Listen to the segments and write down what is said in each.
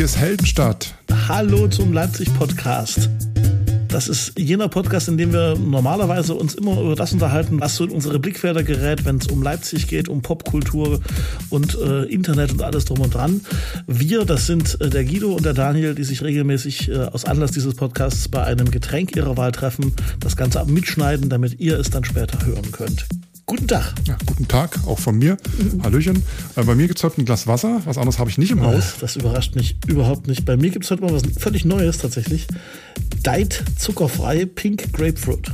hier ist Heldenstadt. Hallo zum Leipzig-Podcast. Das ist jener Podcast, in dem wir normalerweise uns immer über das unterhalten, was so in unsere Blickfelder gerät, wenn es um Leipzig geht, um Popkultur und äh, Internet und alles drum und dran. Wir, das sind äh, der Guido und der Daniel, die sich regelmäßig äh, aus Anlass dieses Podcasts bei einem Getränk ihrer Wahl treffen, das Ganze mitschneiden, damit ihr es dann später hören könnt. Guten Tag. Ja, guten Tag, auch von mir. Hallöchen. Äh, bei mir gibt es heute ein Glas Wasser. Was anderes habe ich nicht im Haus. Das überrascht mich überhaupt nicht. Bei mir gibt es heute mal was völlig Neues tatsächlich. Diet zuckerfrei Pink Grapefruit.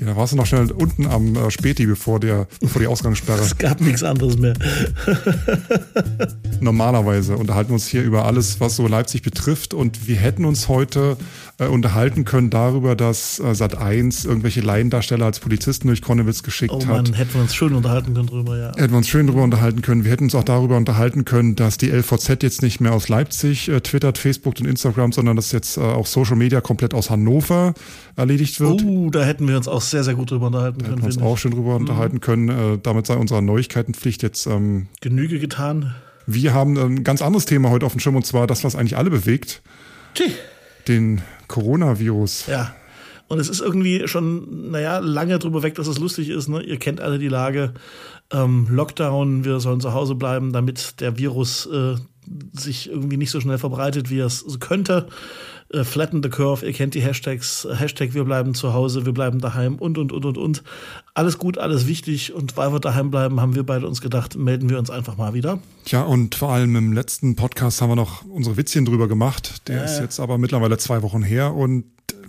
Da warst du noch schnell unten am äh, Späti, bevor, der, bevor die Ausgangssperre. Es gab nichts anderes mehr. Normalerweise unterhalten wir uns hier über alles, was so Leipzig betrifft. Und wir hätten uns heute äh, unterhalten können darüber, dass äh, Sat1 irgendwelche Laiendarsteller als Polizisten durch Konnewitz geschickt oh Mann, hat. hätten wir uns schön unterhalten können drüber, ja. Hätten wir uns schön drüber unterhalten können. Wir hätten uns auch darüber unterhalten können, dass die LVZ jetzt nicht mehr aus Leipzig äh, twittert, Facebook und Instagram, sondern dass jetzt äh, auch Social Media komplett aus Hannover erledigt wird. Oh, da hätten wir uns auch sehr, sehr gut drüber unterhalten da können. Hätten wir uns auch schön drüber mhm. unterhalten können. Äh, damit sei unserer Neuigkeitenpflicht jetzt ähm, Genüge getan. Wir haben ein ganz anderes Thema heute auf dem Schirm und zwar das, was eigentlich alle bewegt. Tschüss den Coronavirus. Ja. Und es ist irgendwie schon, naja, lange drüber weg, dass es lustig ist. Ne? Ihr kennt alle die Lage. Ähm, Lockdown, wir sollen zu Hause bleiben, damit der Virus äh, sich irgendwie nicht so schnell verbreitet, wie er es könnte äh, Flatten the Curve, ihr kennt die Hashtags, Hashtag wir bleiben zu Hause, wir bleiben daheim und, und, und, und, und. Alles gut, alles wichtig und weil wir daheim bleiben, haben wir beide uns gedacht, melden wir uns einfach mal wieder. Tja, und vor allem im letzten Podcast haben wir noch unsere Witzchen drüber gemacht. Der ja, ist jetzt aber mittlerweile zwei Wochen her und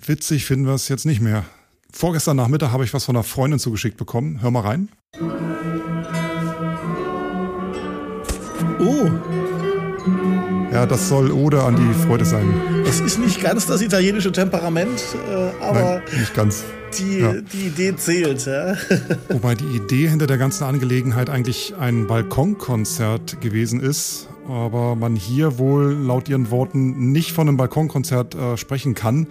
witzig finden wir es jetzt nicht mehr. Vorgestern Nachmittag habe ich was von einer Freundin zugeschickt bekommen. Hör mal rein. Oh. Ja, das soll Ode an die Freude sein. Es ist nicht ganz das italienische Temperament, äh, aber Nein, nicht ganz. Die, ja. die Idee zählt. Ja. Wobei die Idee hinter der ganzen Angelegenheit eigentlich ein Balkonkonzert gewesen ist, aber man hier wohl laut ihren Worten nicht von einem Balkonkonzert äh, sprechen kann.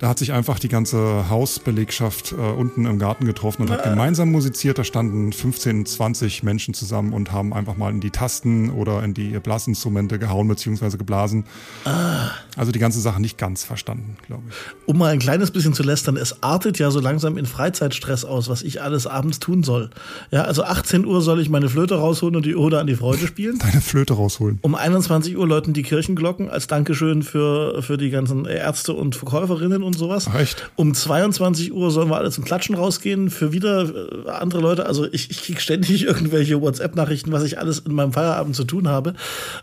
Da hat sich einfach die ganze Hausbelegschaft äh, unten im Garten getroffen und hat gemeinsam musiziert. Da standen 15, 20 Menschen zusammen und haben einfach mal in die Tasten oder in die Blasinstrumente gehauen bzw. geblasen. Ah. Also die ganze Sache nicht ganz verstanden, glaube ich. Um mal ein kleines bisschen zu lästern, es artet ja so langsam in Freizeitstress aus, was ich alles abends tun soll. Ja, also 18 Uhr soll ich meine Flöte rausholen und die Ode an die Freude spielen. Deine Flöte rausholen. Um 21 Uhr läuten die Kirchenglocken als Dankeschön für, für die ganzen Ärzte und Verkäuferinnen und sowas. Ach, echt? Um 22 Uhr sollen wir alle zum Klatschen rausgehen für wieder äh, andere Leute. Also ich, ich kriege ständig irgendwelche WhatsApp-Nachrichten, was ich alles in meinem Feierabend zu tun habe.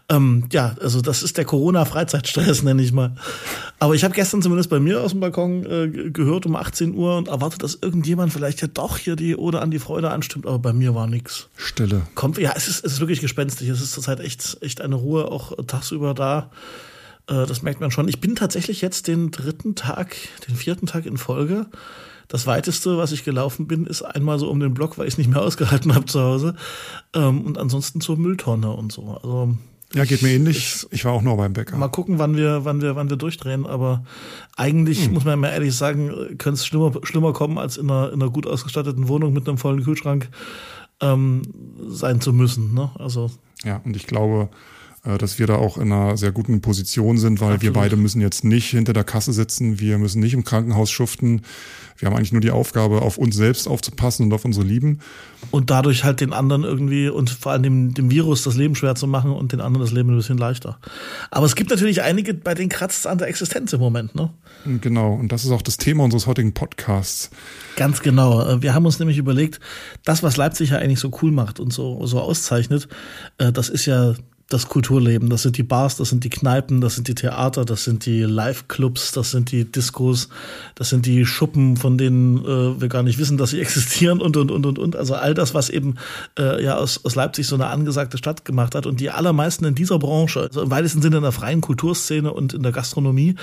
Ähm, ja, also das ist der Corona-Freizeitstress, nenne ich mal. Aber ich habe gestern zumindest bei mir aus dem Balkon äh, gehört um 18 Uhr und erwartet, dass irgendjemand vielleicht ja doch hier die Ode an die Freude anstimmt, aber bei mir war nichts. Stille. Kommt, ja, es ist, es ist wirklich gespenstig. Es ist zurzeit echt, echt eine Ruhe, auch tagsüber da. Äh, das merkt man schon. Ich bin tatsächlich jetzt den dritten Tag, den vierten Tag in Folge. Das weiteste, was ich gelaufen bin, ist einmal so um den Block, weil ich es nicht mehr ausgehalten habe zu Hause. Ähm, und ansonsten zur Mülltonne und so. Also ja, geht mir ähnlich. Ich, ich war auch nur beim Bäcker. Mal gucken, wann wir, wann wir, wann wir durchdrehen. Aber eigentlich hm. muss man mal ehrlich sagen, könnte es schlimmer, schlimmer kommen, als in einer, in einer gut ausgestatteten Wohnung mit einem vollen Kühlschrank ähm, sein zu müssen. Ne? Also ja, und ich glaube, dass wir da auch in einer sehr guten Position sind, weil Absolut. wir beide müssen jetzt nicht hinter der Kasse sitzen, wir müssen nicht im Krankenhaus schuften. Wir haben eigentlich nur die Aufgabe, auf uns selbst aufzupassen und auf unsere Lieben. Und dadurch halt den anderen irgendwie und vor allem dem, dem Virus das Leben schwer zu machen und den anderen das Leben ein bisschen leichter. Aber es gibt natürlich einige, bei denen kratzt es an der Existenz im Moment, ne? Genau, und das ist auch das Thema unseres heutigen Podcasts. Ganz genau. Äh, wir haben uns nämlich überlegt, das, was Leipzig ja eigentlich so cool macht und so, so auszeichnet, äh, das ist ja das Kulturleben. Das sind die Bars, das sind die Kneipen, das sind die Theater, das sind die Live-Clubs, das sind die Discos, das sind die Schuppen, von denen äh, wir gar nicht wissen, dass sie existieren und und und und und. Also all das, was eben äh, ja aus, aus Leipzig so eine angesagte Stadt gemacht hat. Und die allermeisten in dieser Branche, also im weitesten Sinne in der freien Kulturszene und in der Gastronomie,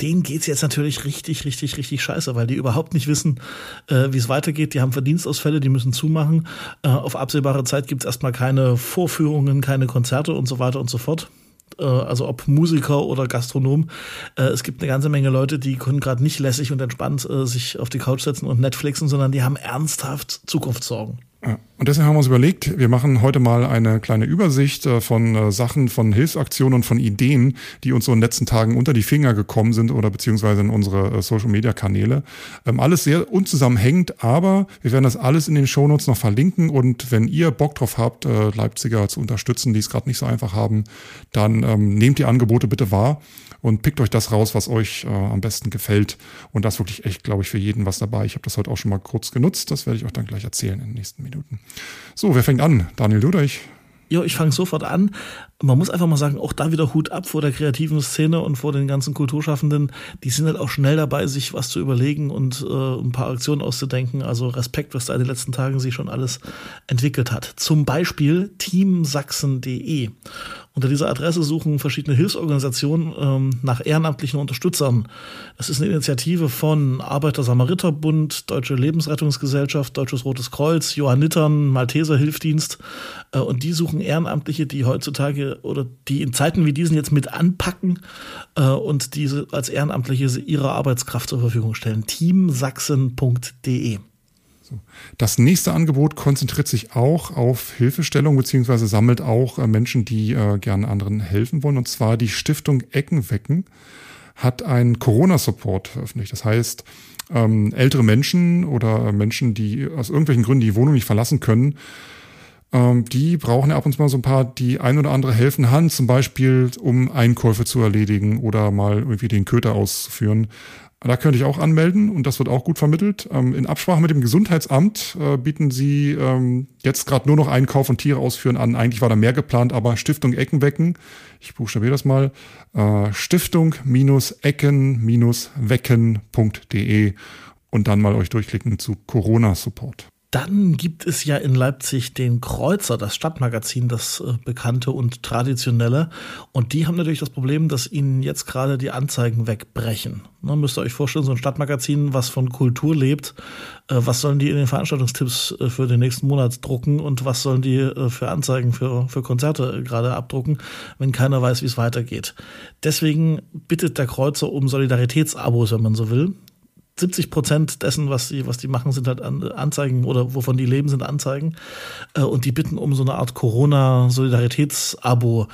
denen geht's jetzt natürlich richtig, richtig, richtig scheiße, weil die überhaupt nicht wissen, äh, wie es weitergeht. Die haben Verdienstausfälle, die müssen zumachen. Äh, auf absehbare Zeit gibt's erstmal keine Vorführungen, keine Konzerte und so weiter und so fort. Äh, also ob Musiker oder Gastronom. Äh, es gibt eine ganze Menge Leute, die können gerade nicht lässig und entspannt äh, sich auf die Couch setzen und Netflixen, sondern die haben ernsthaft Zukunftssorgen. Und deswegen haben wir uns überlegt, wir machen heute mal eine kleine Übersicht äh, von äh, Sachen, von Hilfsaktionen und von Ideen, die uns so in den letzten Tagen unter die Finger gekommen sind oder beziehungsweise in unsere äh, Social-Media-Kanäle. Ähm, alles sehr unzusammenhängend, aber wir werden das alles in den Shownotes noch verlinken und wenn ihr Bock drauf habt, Leipziger zu unterstützen, die es gerade nicht so einfach haben, dann ähm, nehmt die Angebote bitte wahr und pickt euch das raus, was euch äh, am besten gefällt. Und das wirklich echt, glaube ich, für jeden was dabei. Ich habe das heute auch schon mal kurz genutzt. Das werde ich euch dann gleich erzählen in den nächsten Minuten. So, wer fängt an? Daniel Ludwig. Ja, ich fange sofort an. Man muss einfach mal sagen, auch da wieder Hut ab vor der kreativen Szene und vor den ganzen Kulturschaffenden. Die sind halt auch schnell dabei, sich was zu überlegen und äh, ein paar Aktionen auszudenken. Also Respekt, was da in den letzten Tagen sich schon alles entwickelt hat. Zum Beispiel teamsachsen.de. Unter dieser Adresse suchen verschiedene Hilfsorganisationen ähm, nach ehrenamtlichen Unterstützern. Das ist eine Initiative von Arbeiter-Samariter-Bund, Deutsche Lebensrettungsgesellschaft, Deutsches Rotes Kreuz, Johannitern, Malteser Hilfdienst. Äh, und die suchen Ehrenamtliche, die heutzutage oder die in Zeiten wie diesen jetzt mit anpacken äh, und diese als Ehrenamtliche ihre Arbeitskraft zur Verfügung stellen. teamsachsen.de das nächste Angebot konzentriert sich auch auf Hilfestellung beziehungsweise sammelt auch äh, Menschen, die äh, gerne anderen helfen wollen. Und zwar die Stiftung Eckenwecken hat einen Corona-Support veröffentlicht. Das heißt, ähm, ältere Menschen oder Menschen, die aus irgendwelchen Gründen die Wohnung nicht verlassen können, ähm, die brauchen ja ab und zu mal so ein paar, die ein oder andere helfen Hand, zum Beispiel um Einkäufe zu erledigen oder mal irgendwie den Köter auszuführen. Da könnte ich auch anmelden und das wird auch gut vermittelt. Ähm, in Absprache mit dem Gesundheitsamt äh, bieten sie ähm, jetzt gerade nur noch Einkauf und Tiere ausführen an. Eigentlich war da mehr geplant, aber Stiftung Eckenwecken, ich buchstabiere das mal, äh, Stiftung-Ecken-Wecken.de und dann mal euch durchklicken zu Corona-Support. Dann gibt es ja in Leipzig den Kreuzer, das Stadtmagazin, das äh, bekannte und traditionelle. Und die haben natürlich das Problem, dass ihnen jetzt gerade die Anzeigen wegbrechen. Ne, müsst ihr euch vorstellen, so ein Stadtmagazin, was von Kultur lebt, äh, was sollen die in den Veranstaltungstipps äh, für den nächsten Monat drucken und was sollen die für Anzeigen für, für Konzerte gerade abdrucken, wenn keiner weiß, wie es weitergeht. Deswegen bittet der Kreuzer um Solidaritätsabos, wenn man so will. 70 Prozent dessen, was die, was die machen, sind halt Anzeigen oder wovon die leben, sind Anzeigen. Äh, und die bitten um so eine Art Corona-Solidaritätsabo.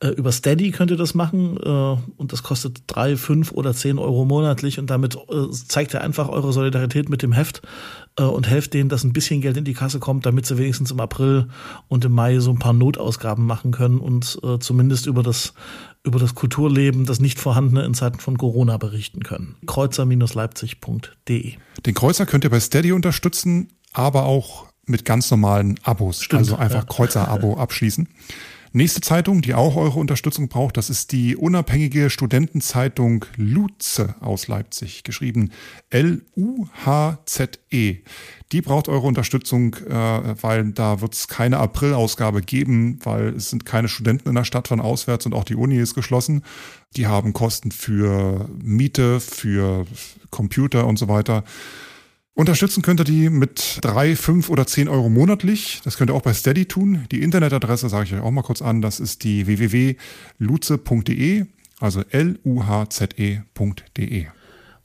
Äh, über Steady könnt ihr das machen äh, und das kostet drei, fünf oder zehn Euro monatlich und damit zeigt ihr einfach eure Solidarität mit dem Heft und helft denen, dass ein bisschen Geld in die Kasse kommt, damit sie wenigstens im April und im Mai so ein paar Notausgaben machen können und zumindest über das über das Kulturleben, das nicht vorhandene in Zeiten von Corona berichten können. Kreuzer-leipzig.de. Den Kreuzer könnt ihr bei Steady unterstützen, aber auch mit ganz normalen Abos. Stimmt, also einfach ja. Kreuzer-Abo abschließen. Nächste Zeitung, die auch eure Unterstützung braucht, das ist die unabhängige Studentenzeitung Luze aus Leipzig, geschrieben L-U-H-Z-E. Die braucht eure Unterstützung, äh, weil da wird es keine April-Ausgabe geben, weil es sind keine Studenten in der Stadt von auswärts und auch die Uni ist geschlossen. Die haben Kosten für Miete, für Computer und so weiter. Unterstützen könnt ihr die mit drei, fünf oder zehn Euro monatlich. Das könnt ihr auch bei Steady tun. Die Internetadresse sage ich euch auch mal kurz an. Das ist die www.luze.de, also L-U-H-Z-E.de.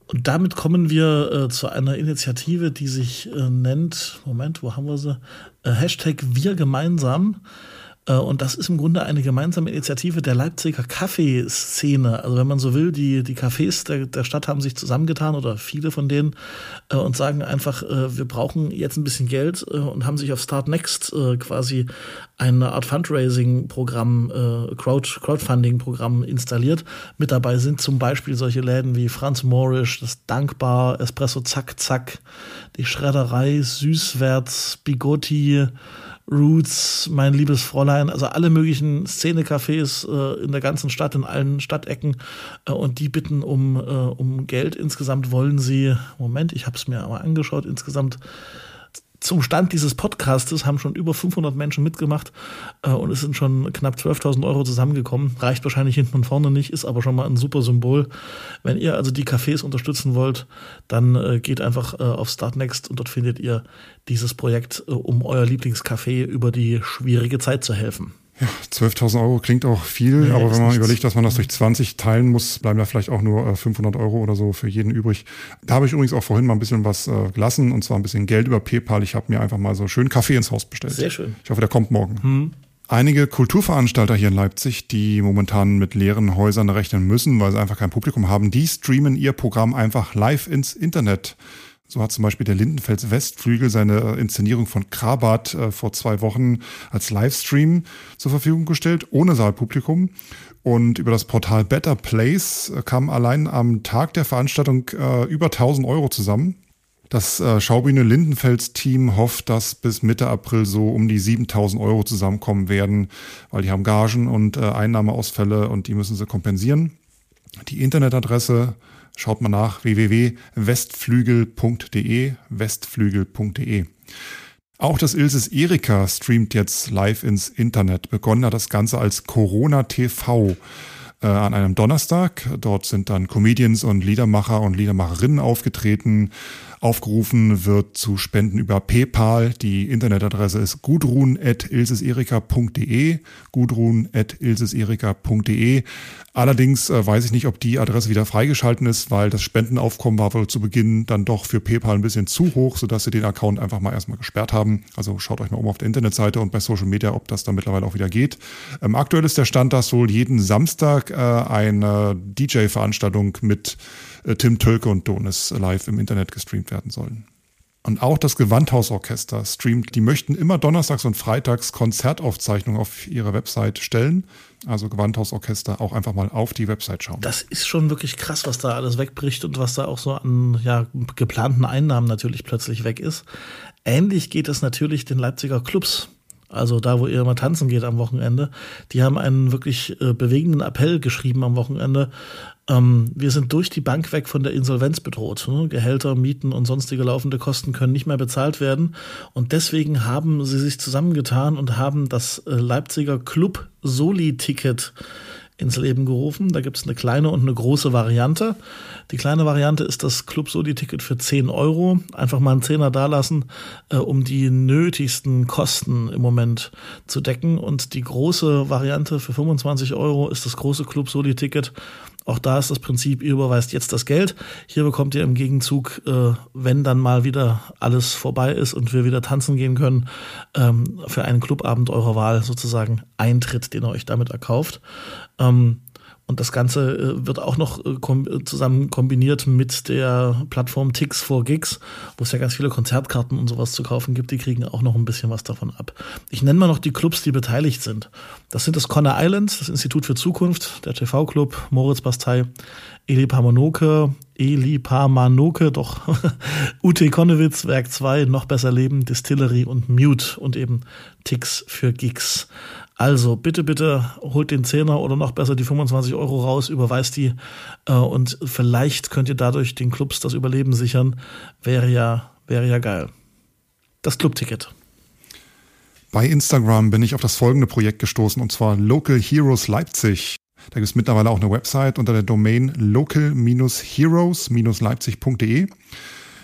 Und damit kommen wir äh, zu einer Initiative, die sich äh, nennt, Moment, wo haben wir sie? Äh, Hashtag Wir gemeinsam. Äh, und das ist im Grunde eine gemeinsame Initiative der Leipziger Kaffeeszene. Also wenn man so will, die, die Cafés der, der Stadt haben sich zusammengetan oder viele von denen äh, und sagen einfach, äh, wir brauchen jetzt ein bisschen Geld und haben sich auf Start Next quasi eine Art Fundraising-Programm, Crowd, Crowdfunding-Programm installiert. Mit dabei sind zum Beispiel solche Läden wie Franz Morisch, das Dankbar, Espresso Zack Zack, die Schredderei, Süßwärts, Bigotti, Roots, mein liebes Fräulein, also alle möglichen Szenecafés äh, in der ganzen Stadt, in allen Stadtecken äh, und die bitten um, äh, um Geld. Insgesamt wollen sie, Moment, ich habe es mir aber angeschaut, insgesamt zum Stand dieses Podcastes haben schon über 500 Menschen mitgemacht äh, und es sind schon knapp 12.000 Euro zusammengekommen. Reicht wahrscheinlich hinten und vorne nicht, ist aber schon mal ein super Symbol. Wenn ihr also die Cafés unterstützen wollt, dann äh, geht einfach äh, auf Startnext und dort findet ihr dieses Projekt, äh, um euer Lieblingscafé über die schwierige Zeit zu helfen. Ja, 12.000 Euro klingt auch viel, ja, aber wenn man nichts. überlegt, dass man das durch 20 teilen muss, bleiben da vielleicht auch nur 500 äh, Euro oder so für jeden übrig. Da habe ich übrigens auch vorhin mal ein bisschen was äh, gelassen und zwar ein bisschen Geld über PayPal. Ich habe mir einfach mal so schön Kaffee ins Haus bestellt. Sehr schön. Ich hoffe, der kommt morgen. Hm. Einige Kulturveranstalter hier in Leipzig, die momentan mit leeren Häusern rechnen müssen, weil sie einfach kein Publikum haben, die streamen ihr Programm einfach live ins Internet. So hat zum Beispiel der Lindenfels Westflügel seine Inszenierung von Krabat äh, vor zwei Wochen als Livestream zur Verfügung gestellt, ohne Saalpublikum. Und über das Portal Better Place äh, kam allein am Tag der Veranstaltung äh, über 1000 Euro zusammen. Das äh, Schaubühne Lindenfels Team hofft, dass bis Mitte April so um die 7000 Euro zusammenkommen werden, weil die haben Gagen und äh, Einnahmeausfälle und die müssen sie kompensieren. Die Internetadresse Schaut mal nach www.westflügel.de, westflügel.de. Auch das Ilses Erika streamt jetzt live ins Internet. Begonnen hat das Ganze als Corona TV äh, an einem Donnerstag. Dort sind dann Comedians und Liedermacher und Liedermacherinnen aufgetreten. Aufgerufen wird zu spenden über PayPal. Die Internetadresse ist gudrun.ilseserika.de. gudrun.ilseserika.de. Allerdings äh, weiß ich nicht, ob die Adresse wieder freigeschalten ist, weil das Spendenaufkommen war wohl zu Beginn dann doch für PayPal ein bisschen zu hoch, sodass sie den Account einfach mal erstmal gesperrt haben. Also schaut euch mal um auf der Internetseite und bei Social Media, ob das da mittlerweile auch wieder geht. Ähm, aktuell ist der Stand, dass wohl jeden Samstag äh, eine DJ-Veranstaltung mit Tim Tölke und Donis live im Internet gestreamt werden sollen. Und auch das Gewandhausorchester streamt. Die möchten immer donnerstags und freitags Konzertaufzeichnungen auf ihre Website stellen. Also Gewandhausorchester auch einfach mal auf die Website schauen. Das ist schon wirklich krass, was da alles wegbricht und was da auch so an ja, geplanten Einnahmen natürlich plötzlich weg ist. Ähnlich geht es natürlich den Leipziger Clubs. Also da, wo ihr immer tanzen geht am Wochenende. Die haben einen wirklich äh, bewegenden Appell geschrieben am Wochenende, ähm, wir sind durch die Bank weg von der Insolvenz bedroht. Ne? Gehälter, Mieten und sonstige laufende Kosten können nicht mehr bezahlt werden. Und deswegen haben sie sich zusammengetan und haben das äh, Leipziger Club Soli-Ticket ins Leben gerufen. Da gibt es eine kleine und eine große Variante. Die kleine Variante ist das Club Soli-Ticket für 10 Euro. Einfach mal einen Zehner dalassen, äh, um die nötigsten Kosten im Moment zu decken. Und die große Variante für 25 Euro ist das große Club Soli-Ticket. Auch da ist das Prinzip, ihr überweist jetzt das Geld. Hier bekommt ihr im Gegenzug, äh, wenn dann mal wieder alles vorbei ist und wir wieder tanzen gehen können, ähm, für einen Clubabend eurer Wahl sozusagen Eintritt, den ihr euch damit erkauft. Ähm, und das Ganze äh, wird auch noch äh, zusammen kombiniert mit der Plattform Tix for Gigs, wo es ja ganz viele Konzertkarten und sowas zu kaufen gibt. Die kriegen auch noch ein bisschen was davon ab. Ich nenne mal noch die Clubs, die beteiligt sind. Das sind das Conner Islands, das Institut für Zukunft, der TV-Club, Moritz Bastei, Eli Pamanoke, Eli Pamanoke, doch, UT Konnewitz, Werk 2, Noch besser leben, Distillery und Mute und eben Tix für Gigs. Also bitte, bitte holt den Zehner oder noch besser die 25 Euro raus, überweist die äh, und vielleicht könnt ihr dadurch den Clubs das Überleben sichern. Wäre ja, wäre ja geil. Das Clubticket. Bei Instagram bin ich auf das folgende Projekt gestoßen und zwar Local Heroes Leipzig. Da gibt es mittlerweile auch eine Website unter der Domain local-heroes-leipzig.de.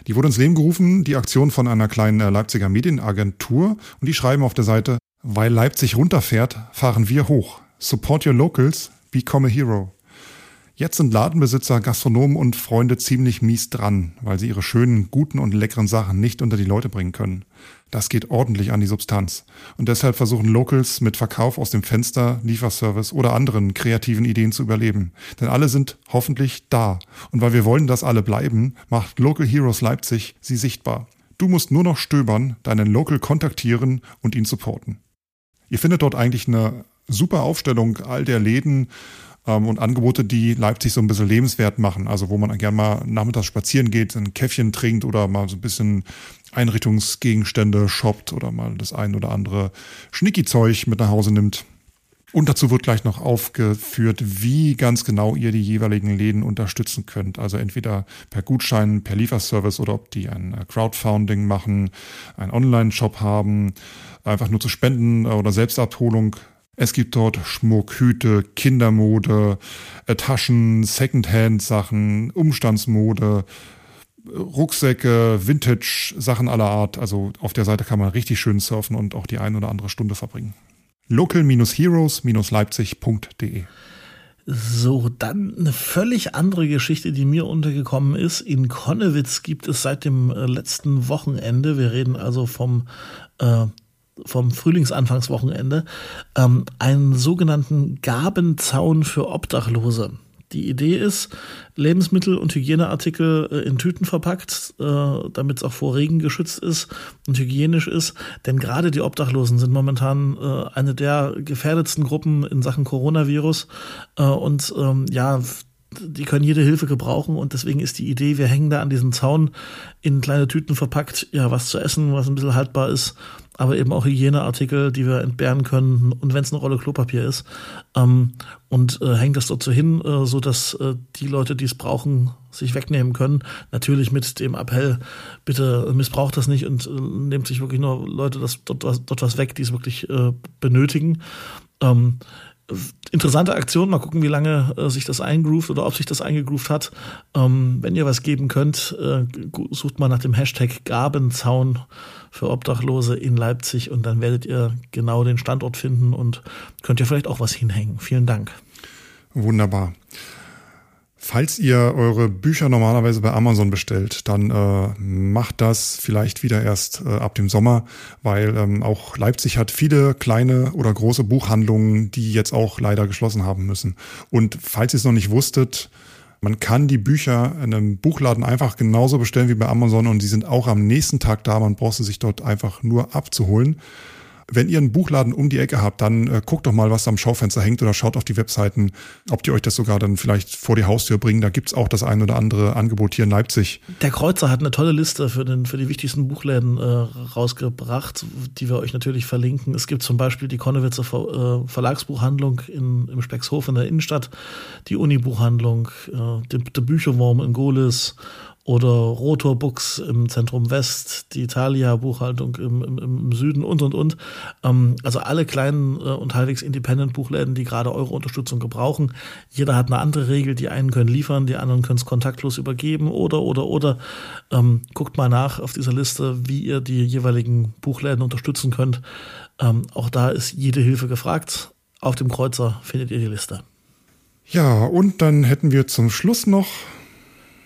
Die wurde ins Leben gerufen, die Aktion von einer kleinen äh, Leipziger Medienagentur und die schreiben auf der Seite, weil Leipzig runterfährt, fahren wir hoch. Support your locals, become a hero. Jetzt sind Ladenbesitzer, Gastronomen und Freunde ziemlich mies dran, weil sie ihre schönen, guten und leckeren Sachen nicht unter die Leute bringen können. Das geht ordentlich an die Substanz. Und deshalb versuchen Locals mit Verkauf aus dem Fenster, Lieferservice oder anderen kreativen Ideen zu überleben. Denn alle sind hoffentlich da. Und weil wir wollen, dass alle bleiben, macht Local Heroes Leipzig sie sichtbar. Du musst nur noch stöbern, deinen Local kontaktieren und ihn supporten. Ihr findet dort eigentlich eine super Aufstellung all der Läden ähm, und Angebote, die Leipzig so ein bisschen lebenswert machen. Also wo man gerne mal nachmittags spazieren geht, ein Käffchen trinkt oder mal so ein bisschen Einrichtungsgegenstände shoppt oder mal das ein oder andere Schnicki-Zeug mit nach Hause nimmt. Und dazu wird gleich noch aufgeführt, wie ganz genau ihr die jeweiligen Läden unterstützen könnt. Also entweder per Gutschein, per Lieferservice oder ob die ein Crowdfunding machen, einen Online-Shop haben, einfach nur zu spenden oder Selbstabholung. Es gibt dort Schmuck, Hüte, Kindermode, äh, Taschen, Secondhand-Sachen, Umstandsmode, Rucksäcke, Vintage-Sachen aller Art. Also auf der Seite kann man richtig schön surfen und auch die ein oder andere Stunde verbringen. local-heroes-leipzig.de. So, dann eine völlig andere Geschichte, die mir untergekommen ist. In Konnewitz gibt es seit dem äh, letzten Wochenende, wir reden also vom, äh, vom Frühlingsanfangswochenende, ähm, einen sogenannten Gabenzaun für Obdachlose. Die Idee ist, Lebensmittel und Hygieneartikel äh, in Tüten verpackt, äh, damit es auch vor Regen geschützt ist und hygienisch ist. Denn gerade die Obdachlosen sind momentan äh, eine der gefährdetsten Gruppen in Sachen Coronavirus. Und ähm, ja, die können jede Hilfe gebrauchen und deswegen ist die Idee, wir hängen da an diesen Zaun in kleine Tüten verpackt, ja, was zu essen, was ein bisschen haltbar ist, aber eben auch Hygieneartikel, die wir entbehren können und wenn es eine Rolle Klopapier ist ähm, und äh, hängt das dort so hin, äh, so dass äh, die Leute, die es brauchen, sich wegnehmen können. Natürlich mit dem Appell, bitte missbraucht das nicht und äh, nehmt sich wirklich nur Leute das dort, dort was weg, die es wirklich äh, benötigen. Ähm, interessante Aktion. Mal gucken, wie lange äh, sich das eingroovt oder ob sich das eingegroovt hat. Ähm, wenn ihr was geben könnt, äh, sucht mal nach dem Hashtag Gabenzaun für Obdachlose in Leipzig und dann werdet ihr genau den Standort finden und könnt ihr vielleicht auch was hinhängen. Vielen Dank. Wunderbar. Falls ihr eure Bücher normalerweise bei Amazon bestellt, dann äh, macht das vielleicht wieder erst äh, ab dem Sommer, weil ähm, auch Leipzig hat viele kleine oder große Buchhandlungen, die jetzt auch leider geschlossen haben müssen. Und falls ihr es noch nicht wusstet, man kann die Bücher in einem Buchladen einfach genauso bestellen wie bei Amazon und die sind auch am nächsten Tag da. Man braucht sie sich dort einfach nur abzuholen. Wenn ihr einen Buchladen um die Ecke habt, dann äh, guckt doch mal, was am Schaufenster hängt oder schaut auf die Webseiten, ob die euch das sogar dann vielleicht vor die Haustür bringen. Da gibt's auch das ein oder andere Angebot hier in Leipzig. Der Kreuzer hat eine tolle Liste für, den, für die wichtigsten Buchläden äh, rausgebracht, die wir euch natürlich verlinken. Es gibt zum Beispiel die Konnewitzer Ver, äh, Verlagsbuchhandlung in, im Speckshof in der Innenstadt, die Uni-Buchhandlung, äh, der, der Bücherwurm in Golis oder Rotor Books im Zentrum West, die Italia Buchhaltung im, im, im Süden und und und. Ähm, also alle kleinen äh, und halbwegs Independent Buchläden, die gerade eure Unterstützung gebrauchen. Jeder hat eine andere Regel. Die einen können liefern, die anderen können es kontaktlos übergeben oder oder oder. Ähm, guckt mal nach auf dieser Liste, wie ihr die jeweiligen Buchläden unterstützen könnt. Ähm, auch da ist jede Hilfe gefragt. Auf dem Kreuzer findet ihr die Liste. Ja, und dann hätten wir zum Schluss noch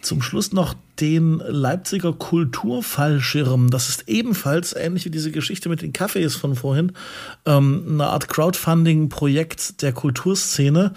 zum Schluss noch den Leipziger Kulturfallschirm. Das ist ebenfalls ähnlich wie diese Geschichte mit den Cafés von vorhin, ähm, eine Art Crowdfunding-Projekt der Kulturszene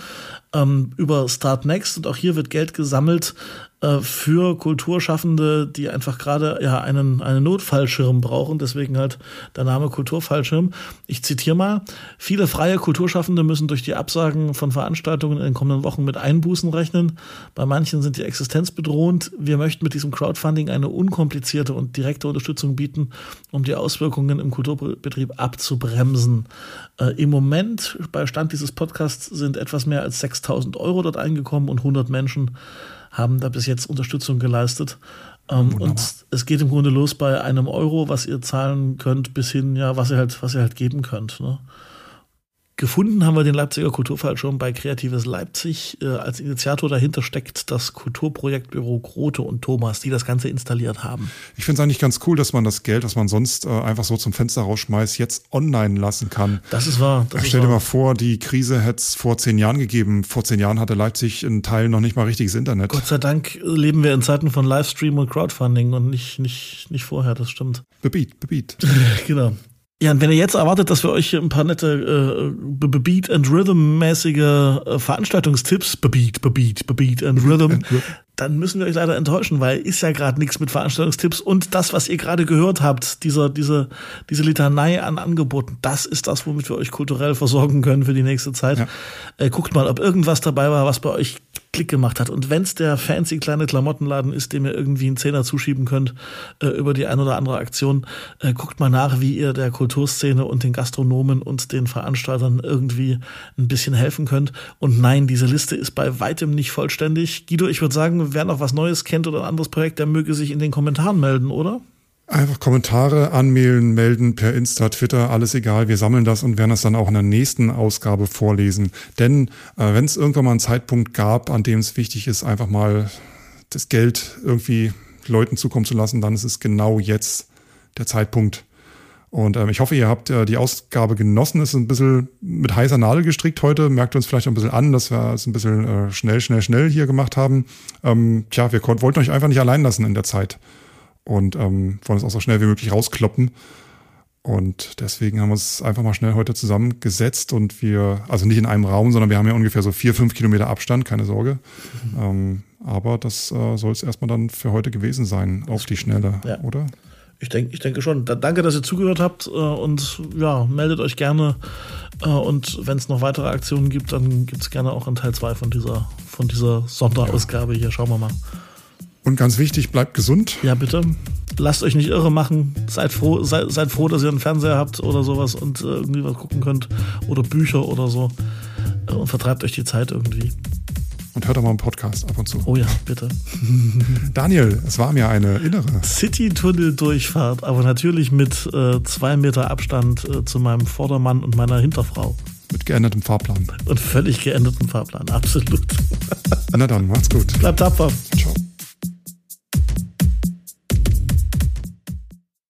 ähm, über Start Next. Und auch hier wird Geld gesammelt äh, für Kulturschaffende, die einfach gerade ja einen, einen Notfallschirm brauchen. Deswegen halt der Name Kulturfallschirm. Ich zitiere mal. Viele freie Kulturschaffende müssen durch die Absagen von Veranstaltungen in den kommenden Wochen mit Einbußen rechnen. Bei manchen sind die Existenz bedrohend. Wir möchten mit diesem Crowdfunding eine unkomplizierte und direkte Unterstützung bieten, um die Auswirkungen im Kulturbetrieb abzubremsen. Äh, Im Moment, bei Stand dieses Podcasts, sind etwas mehr als 6000 Euro dort eingekommen und 100 Menschen haben da bis jetzt Unterstützung geleistet. Ähm, und es geht im Grunde los bei einem Euro, was ihr zahlen könnt, bis hin, ja, was ihr halt, was ihr halt geben könnt. Ne? Gefunden haben wir den Leipziger Kulturfall schon bei Kreatives Leipzig. Äh, als Initiator dahinter steckt das Kulturprojektbüro Grote und Thomas, die das Ganze installiert haben. Ich finde es eigentlich ganz cool, dass man das Geld, das man sonst äh, einfach so zum Fenster rausschmeißt, jetzt online lassen kann. Das ist wahr. Das Stell dir mal vor, die Krise hätte es vor zehn Jahren gegeben. Vor zehn Jahren hatte Leipzig in Teilen noch nicht mal richtiges Internet. Gott sei Dank leben wir in Zeiten von Livestream und Crowdfunding und nicht, nicht, nicht vorher, das stimmt. Bebeat, bebeat. genau. Ja, und wenn ihr jetzt erwartet, dass wir euch ein paar nette äh, Beat and Rhythm mäßige äh, Veranstaltungstipps, Beat, Beat, Beat and Rhythm, dann müssen wir euch leider enttäuschen, weil ist ja gerade nichts mit Veranstaltungstipps und das, was ihr gerade gehört habt, dieser, diese, diese Litanei an Angeboten, das ist das, womit wir euch kulturell versorgen können für die nächste Zeit. Ja. Äh, guckt mal, ob irgendwas dabei war, was bei euch Klick gemacht hat. Und wenn es der fancy kleine Klamottenladen ist, dem ihr irgendwie einen Zehner zuschieben könnt äh, über die ein oder andere Aktion, äh, guckt mal nach, wie ihr der Kulturszene und den Gastronomen und den Veranstaltern irgendwie ein bisschen helfen könnt. Und nein, diese Liste ist bei weitem nicht vollständig. Guido, ich würde sagen, wer noch was Neues kennt oder ein anderes Projekt, der möge sich in den Kommentaren melden, oder? Einfach Kommentare anmelden, melden per Insta, Twitter, alles egal. Wir sammeln das und werden das dann auch in der nächsten Ausgabe vorlesen. Denn äh, wenn es irgendwann mal einen Zeitpunkt gab, an dem es wichtig ist, einfach mal das Geld irgendwie Leuten zukommen zu lassen, dann ist es genau jetzt der Zeitpunkt. Und ähm, ich hoffe, ihr habt äh, die Ausgabe genossen. Es ist ein bisschen mit heißer Nadel gestrickt heute. Merkt uns vielleicht ein bisschen an, dass wir es ein bisschen äh, schnell, schnell, schnell hier gemacht haben. Ähm, tja, wir wollten euch einfach nicht allein lassen in der Zeit. Und ähm, wollen es auch so schnell wie möglich rauskloppen. Und deswegen haben wir uns einfach mal schnell heute zusammengesetzt und wir, also nicht in einem Raum, sondern wir haben ja ungefähr so vier, fünf Kilometer Abstand, keine Sorge. Mhm. Ähm, aber das äh, soll es erstmal dann für heute gewesen sein, auf die Schnelle, ja. oder? Ich denke, ich denke schon. Da, danke, dass ihr zugehört habt äh, und ja, meldet euch gerne. Äh, und wenn es noch weitere Aktionen gibt, dann gibt es gerne auch einen Teil 2 von dieser, von dieser Sonderausgabe hier. Schauen wir mal. Und ganz wichtig, bleibt gesund. Ja, bitte. Lasst euch nicht irre machen. Seid froh, seid, seid froh, dass ihr einen Fernseher habt oder sowas und äh, irgendwie was gucken könnt. Oder Bücher oder so. Äh, und vertreibt euch die Zeit irgendwie und hört doch mal einen Podcast ab und zu. Oh ja, bitte. Daniel, es war mir eine innere City-Tunnel-Durchfahrt, aber natürlich mit äh, zwei Meter Abstand äh, zu meinem Vordermann und meiner Hinterfrau. Mit geändertem Fahrplan. Und völlig geändertem Fahrplan, absolut. Na dann, macht's gut. Bleibt tapfer. Ciao.